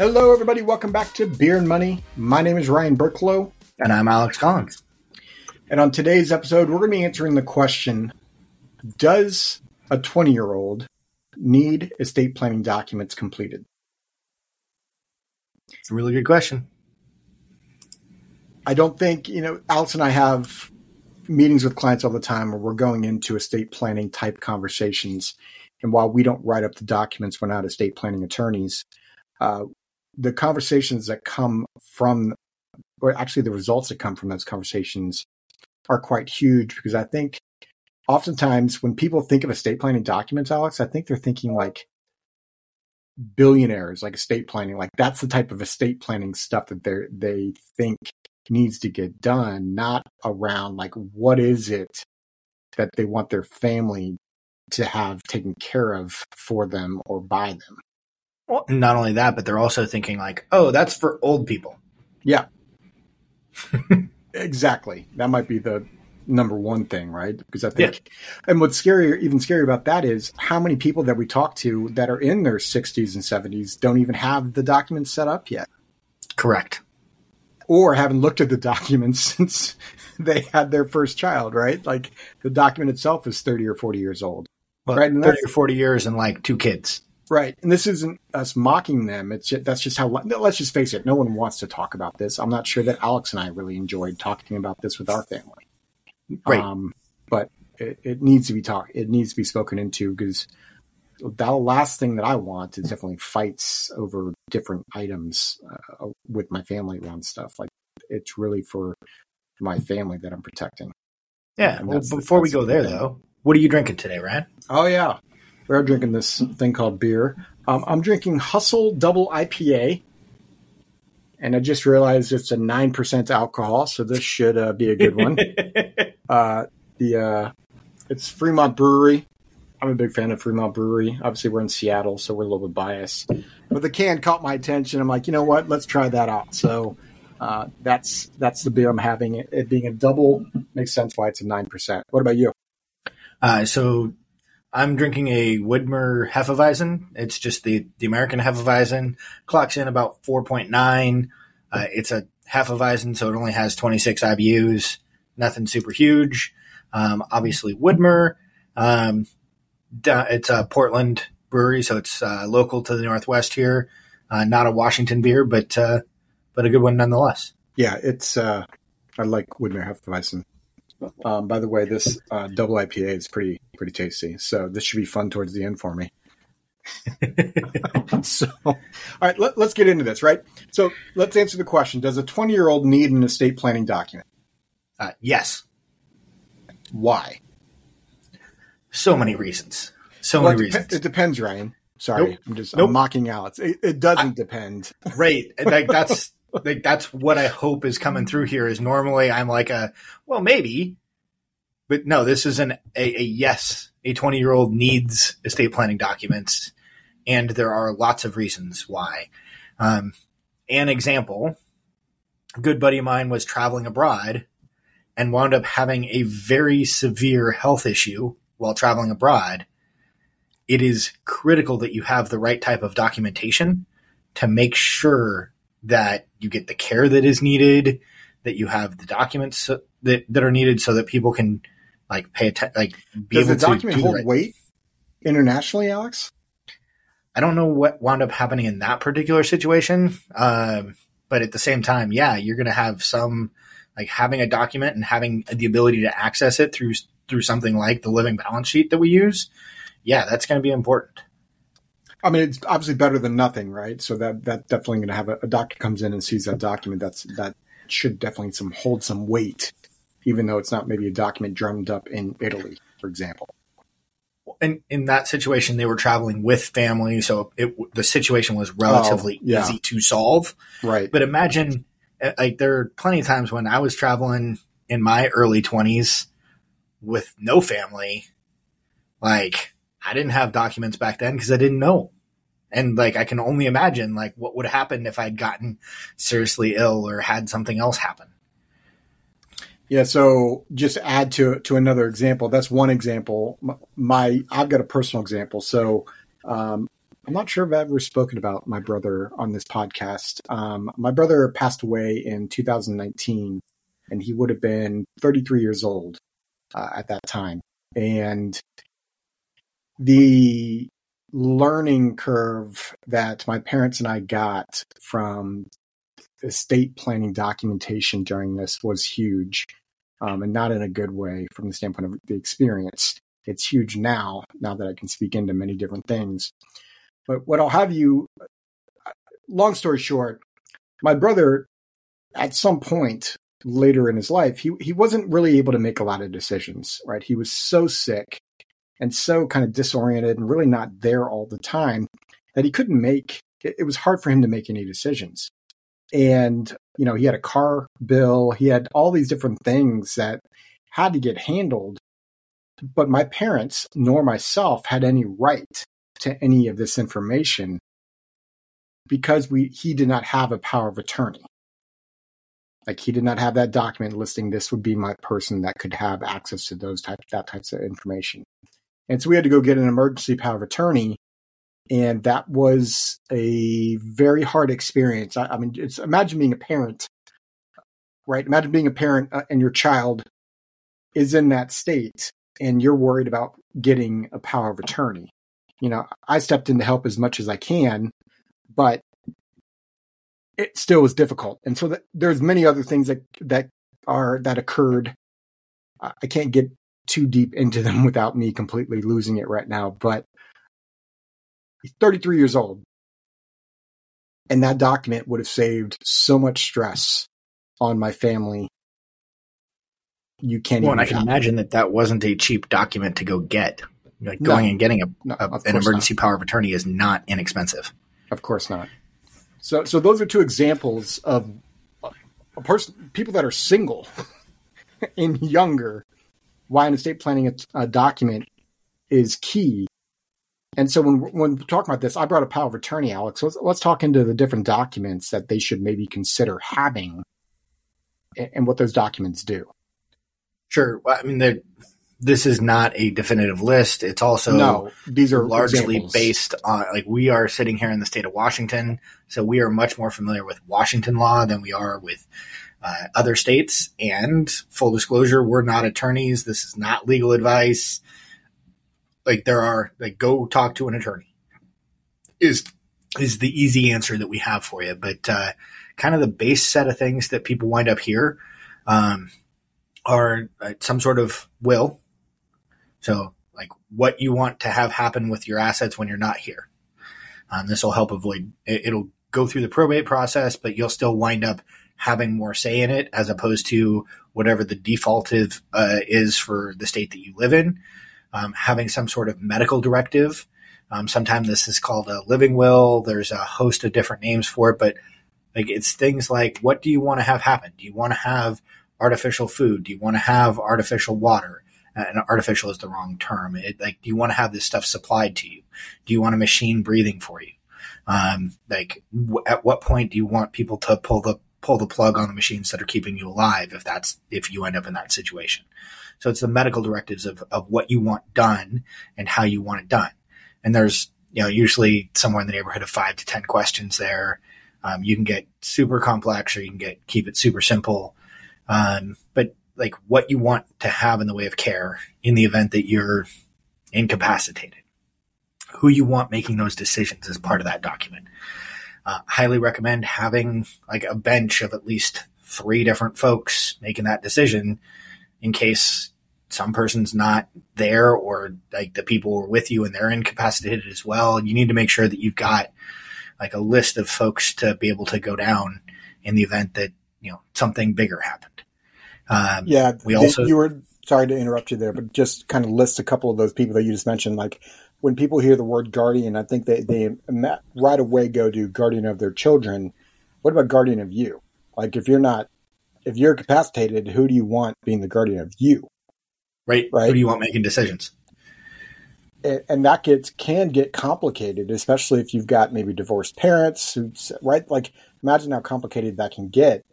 Hello, everybody. Welcome back to Beer and Money. My name is Ryan Burklow. And I'm Alex Collins. And on today's episode, we're going to be answering the question Does a 20 year old need estate planning documents completed? It's a really good question. I don't think, you know, Alex and I have meetings with clients all the time where we're going into estate planning type conversations. And while we don't write up the documents, we're not estate planning attorneys. Uh, the conversations that come from, or actually the results that come from those conversations are quite huge because I think oftentimes when people think of estate planning documents, Alex, I think they're thinking like billionaires, like estate planning. Like that's the type of estate planning stuff that they they think needs to get done, not around like what is it that they want their family to have taken care of for them or by them. Well, not only that, but they're also thinking like, oh, that's for old people. Yeah. exactly. That might be the number one thing, right? Because I think, yeah. and what's scary, even scary about that is how many people that we talk to that are in their 60s and 70s don't even have the documents set up yet. Correct. Or haven't looked at the documents since they had their first child, right? Like the document itself is 30 or 40 years old. Well, right? And 30 or 40 years and like two kids. Right. And this isn't us mocking them. It's just, that's just how, let's just face it. No one wants to talk about this. I'm not sure that Alex and I really enjoyed talking about this with our family. Right. Um, but it, it, needs to be talked, it needs to be spoken into because the last thing that I want is definitely fights over different items uh, with my family around stuff. Like it's really for my family that I'm protecting. Yeah. Well, before we go there, though, what are you drinking today, Ryan? Oh yeah, we're drinking this thing called beer. Um, I'm drinking Hustle Double IPA, and I just realized it's a nine percent alcohol, so this should uh, be a good one. uh, the uh, it's Fremont Brewery. I'm a big fan of Fremont Brewery. Obviously, we're in Seattle, so we're a little bit biased. But the can caught my attention. I'm like, you know what? Let's try that out. So uh, that's that's the beer I'm having. It, it, being a double makes sense why it's a nine percent. What about you? Uh, so I'm drinking a Widmer Hefeweizen. It's just the, the American Hefeweizen. Clocks in about 4.9. Uh, it's a Hefeweizen, so it only has 26 IBUs. Nothing super huge. Um, obviously, Widmer. Um, it's a Portland brewery, so it's uh, local to the Northwest here. Uh, not a Washington beer, but uh, but a good one nonetheless. Yeah, it's uh, I like Widmer Hefeweizen. Um, by the way, this uh, double IPA is pretty pretty tasty. So this should be fun towards the end for me. so, all right, let, us get into this. Right. So let's answer the question: Does a 20 year old need an estate planning document? Uh, yes. Why? So many reasons. So well, many it reasons. it depends, Ryan. Sorry, nope. I'm just nope. I'm mocking Alex. It, it doesn't I, depend. Right. Like that's like that's what I hope is coming through here. Is normally I'm like a well maybe, but no, this is an a, a yes. A 20 year old needs estate planning documents, and there are lots of reasons why. Um, an example: a good buddy of mine was traveling abroad and wound up having a very severe health issue while traveling abroad. It is critical that you have the right type of documentation to make sure that you get the care that is needed, that you have the documents that, that are needed so that people can like pay attention, like be Does able the document to hold right. weight internationally, Alex? I don't know what wound up happening in that particular situation. Um, but at the same time, yeah, you're going to have some like having a document and having the ability to access it through through something like the living balance sheet that we use. Yeah, that's going to be important. I mean, it's obviously better than nothing, right? So that that definitely going to have a, a, doctor comes in and sees that document. That's that should definitely some hold some weight, even though it's not maybe a document drummed up in Italy, for example. And in that situation, they were traveling with family, so it, the situation was relatively oh, yeah. easy to solve. Right. But imagine, eh, like, there are plenty of times when I was traveling in my early twenties with no family, like I didn't have documents back then because I didn't know. And like I can only imagine like what would happen if I'd gotten seriously ill or had something else happen. Yeah, so just add to to another example. That's one example. My I've got a personal example. So um, I'm not sure if I've ever spoken about my brother on this podcast. Um, my brother passed away in 2019, and he would have been 33 years old uh, at that time. And the learning curve that my parents and I got from estate planning documentation during this was huge, um, and not in a good way from the standpoint of the experience. It's huge now, now that I can speak into many different things. But what I'll have you, long story short, my brother, at some point later in his life, he, he wasn't really able to make a lot of decisions, right? He was so sick and so kind of disoriented and really not there all the time that he couldn't make it, was hard for him to make any decisions. And you know he had a car bill he had all these different things that had to get handled but my parents nor myself had any right to any of this information because we he did not have a power of attorney. Like he did not have that document listing this would be my person that could have access to those type that types of information and so we had to go get an emergency power of attorney. And that was a very hard experience. I, I mean, it's imagine being a parent, right? Imagine being a parent uh, and your child is in that state and you're worried about getting a power of attorney. You know, I stepped in to help as much as I can, but it still was difficult. And so there's many other things that that are that occurred. I can't get too deep into them without me completely losing it right now. But he's 33 years old. And that document would have saved so much stress on my family. You can't well, even. I can imagine that that wasn't a cheap document to go get. Like going no, and getting a, no, a an emergency not. power of attorney is not inexpensive. Of course not. So, so those are two examples of a person, people that are single and younger why an estate planning a, a document is key. And so when when we're talking about this, I brought a power of attorney, Alex. Let's, let's talk into the different documents that they should maybe consider having, and, and what those documents do. Sure. I mean, this is not a definitive list. It's also no. These are largely examples. based on like we are sitting here in the state of Washington, so we are much more familiar with Washington law than we are with uh, other states. And full disclosure, we're not attorneys. This is not legal advice. Like there are like go talk to an attorney is is the easy answer that we have for you. But uh, kind of the base set of things that people wind up here um, are uh, some sort of will. So like what you want to have happen with your assets when you're not here. Um, this will help avoid it, it'll go through the probate process, but you'll still wind up having more say in it as opposed to whatever the default uh, is for the state that you live in. Um, having some sort of medical directive. Um, sometimes this is called a living will. There's a host of different names for it, but like it's things like what do you want to have happen? Do you want to have artificial food? Do you want to have artificial water? And artificial is the wrong term. It, like, do you want to have this stuff supplied to you? Do you want a machine breathing for you? Um, like, w- at what point do you want people to pull the pull the plug on the machines that are keeping you alive if that's if you end up in that situation. So it's the medical directives of, of what you want done and how you want it done. And there's you know usually somewhere in the neighborhood of five to ten questions there. Um, you can get super complex or you can get keep it super simple. Um, but like what you want to have in the way of care in the event that you're incapacitated. Who you want making those decisions is part of that document. Uh, highly recommend having like a bench of at least three different folks making that decision in case some person's not there or like the people were with you and they're incapacitated as well. You need to make sure that you've got like a list of folks to be able to go down in the event that, you know, something bigger happened. Um, yeah. We also, you were, sorry to interrupt you there, but just kind of list a couple of those people that you just mentioned, like when people hear the word guardian, I think they, they right away go to guardian of their children. What about guardian of you? Like if you're not, if you're incapacitated, who do you want being the guardian of you? Right. Right. Who do you want making decisions? And, and that gets can get complicated, especially if you've got maybe divorced parents who, right? Like imagine how complicated that can get.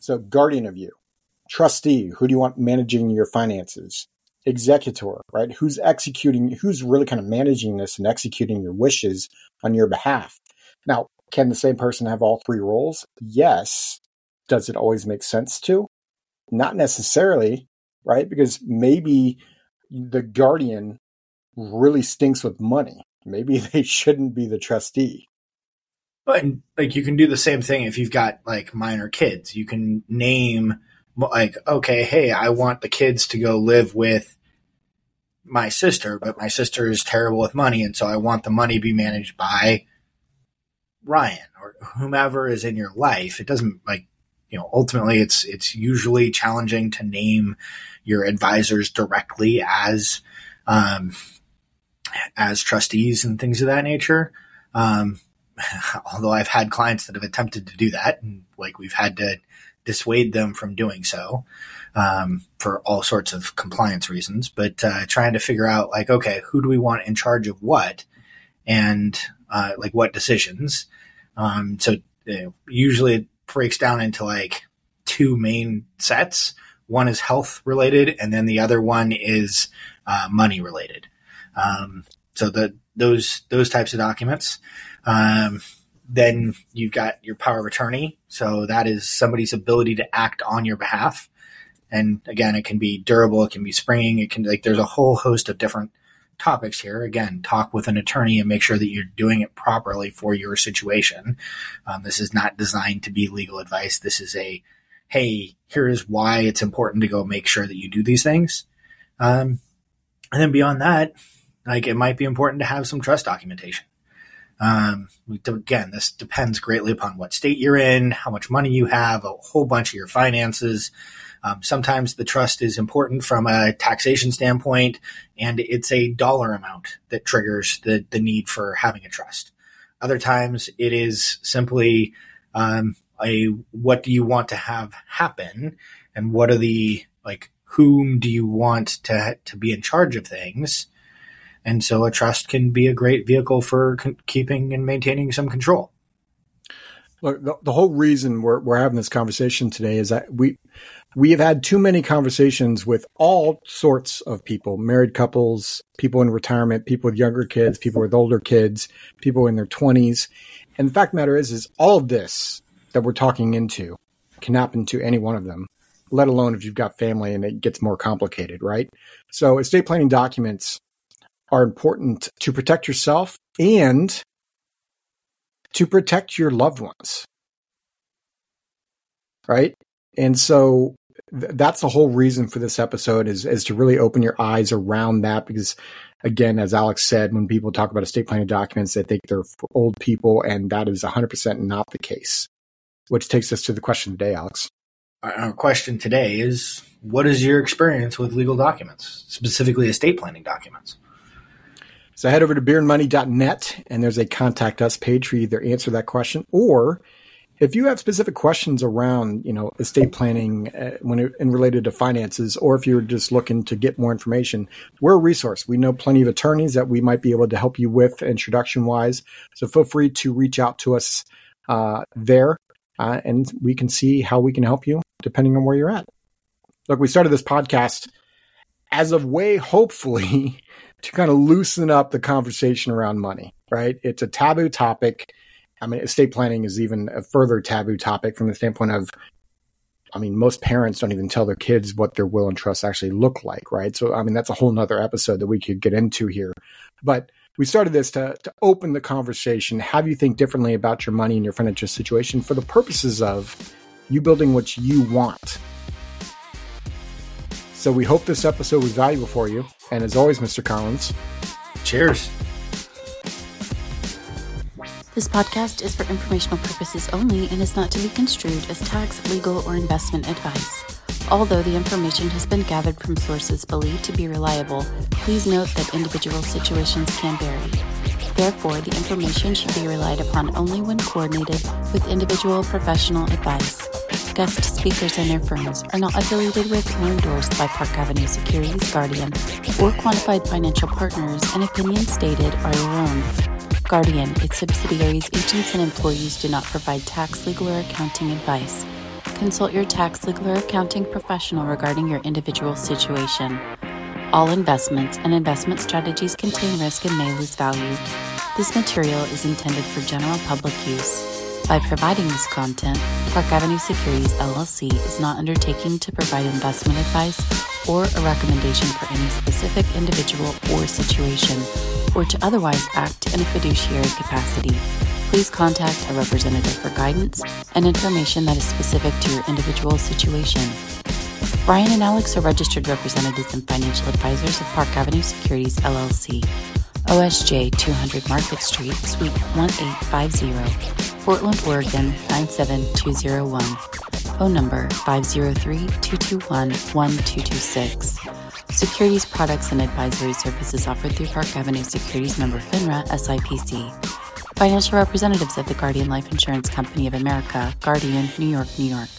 So guardian of you, trustee, who do you want managing your finances? Executor, right? Who's executing, who's really kind of managing this and executing your wishes on your behalf. Now, can the same person have all three roles? Yes. Does it always make sense to? Not necessarily, right? Because maybe the guardian really stinks with money. Maybe they shouldn't be the trustee. But like you can do the same thing if you've got like minor kids. You can name like, okay, hey, I want the kids to go live with my sister, but my sister is terrible with money, and so I want the money to be managed by Ryan or whomever is in your life. It doesn't like you know ultimately it's it's usually challenging to name your advisors directly as um, as trustees and things of that nature. Um, although I've had clients that have attempted to do that, and like we've had to dissuade them from doing so um, for all sorts of compliance reasons. But uh, trying to figure out like, okay, who do we want in charge of what, and uh, like what decisions. Um, so you know, usually it breaks down into like two main sets. One is health related, and then the other one is uh, money related. Um, so the those those types of documents. Um, then you've got your power of attorney. So that is somebody's ability to act on your behalf. And again, it can be durable, it can be springing, it can like there's a whole host of different topics here. Again, talk with an attorney and make sure that you're doing it properly for your situation. Um, this is not designed to be legal advice. This is a hey, here is why it's important to go make sure that you do these things. Um, and then beyond that, like it might be important to have some trust documentation. Um, again, this depends greatly upon what state you're in, how much money you have, a whole bunch of your finances. Um, sometimes the trust is important from a taxation standpoint, and it's a dollar amount that triggers the, the need for having a trust. Other times it is simply um, a what do you want to have happen, and what are the like whom do you want to to be in charge of things, and so a trust can be a great vehicle for con- keeping and maintaining some control. Look, the, the, whole reason we're, we're having this conversation today is that we we have had too many conversations with all sorts of people, married couples, people in retirement, people with younger kids, people with older kids, people in their 20s. And the fact the matter is, is all of this that we're talking into can happen to any one of them, let alone if you've got family and it gets more complicated, right? So estate planning documents are important to protect yourself and to protect your loved ones. Right? And so th- that's the whole reason for this episode is, is to really open your eyes around that because again, as Alex said, when people talk about estate planning documents, they think they're for old people, and that is 100% not the case. Which takes us to the question today, Alex. Our question today is What is your experience with legal documents, specifically estate planning documents? So head over to beerandmoney.net and there's a contact us page for you either answer that question or if you have specific questions around, you know, estate planning uh, when it, and related to finances, or if you're just looking to get more information, we're a resource. We know plenty of attorneys that we might be able to help you with introduction wise. So feel free to reach out to us uh, there, uh, and we can see how we can help you depending on where you're at. Look, we started this podcast as a way, hopefully, to kind of loosen up the conversation around money, right? It's a taboo topic. I mean, estate planning is even a further taboo topic from the standpoint of, I mean, most parents don't even tell their kids what their will and trust actually look like, right? So, I mean, that's a whole nother episode that we could get into here. But we started this to, to open the conversation, have you think differently about your money and your financial situation for the purposes of you building what you want so we hope this episode was valuable for you. And as always, Mr. Collins, cheers. This podcast is for informational purposes only and is not to be construed as tax, legal, or investment advice. Although the information has been gathered from sources believed to be reliable, please note that individual situations can vary. Therefore, the information should be relied upon only when coordinated with individual professional advice. Guest speakers and their firms are not affiliated with or endorsed by Park Avenue Securities Guardian or quantified financial partners, and opinions stated are your own. Guardian, its subsidiaries, agents, and employees do not provide tax, legal, or accounting advice. Consult your tax, legal, or accounting professional regarding your individual situation. All investments and investment strategies contain risk and may lose value. This material is intended for general public use. By providing this content, Park Avenue Securities LLC is not undertaking to provide investment advice or a recommendation for any specific individual or situation, or to otherwise act in a fiduciary capacity. Please contact a representative for guidance and information that is specific to your individual situation. Brian and Alex are registered representatives and financial advisors of Park Avenue Securities LLC. OSJ 200 Market Street, Suite 1850, Portland, Oregon 97201. Phone number 503-221-1226. Securities products and advisory services offered through Park Avenue Securities member FINRA SIPC. Financial representatives of the Guardian Life Insurance Company of America, Guardian, New York, New York.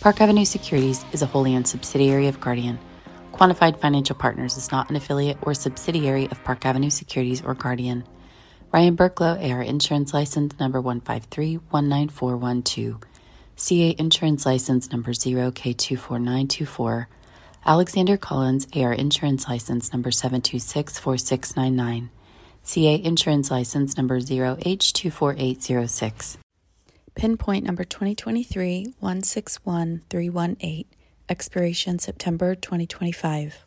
Park Avenue Securities is a wholly owned subsidiary of Guardian. Quantified Financial Partners is not an affiliate or subsidiary of Park Avenue Securities or Guardian. Ryan Burklow, AR Insurance License number 153-19412. CA Insurance License number 0K24924. Alexander Collins, AR Insurance License number 7264699. CA Insurance License number 0H24806. Pinpoint number 2023 161318. Expiration September 2025.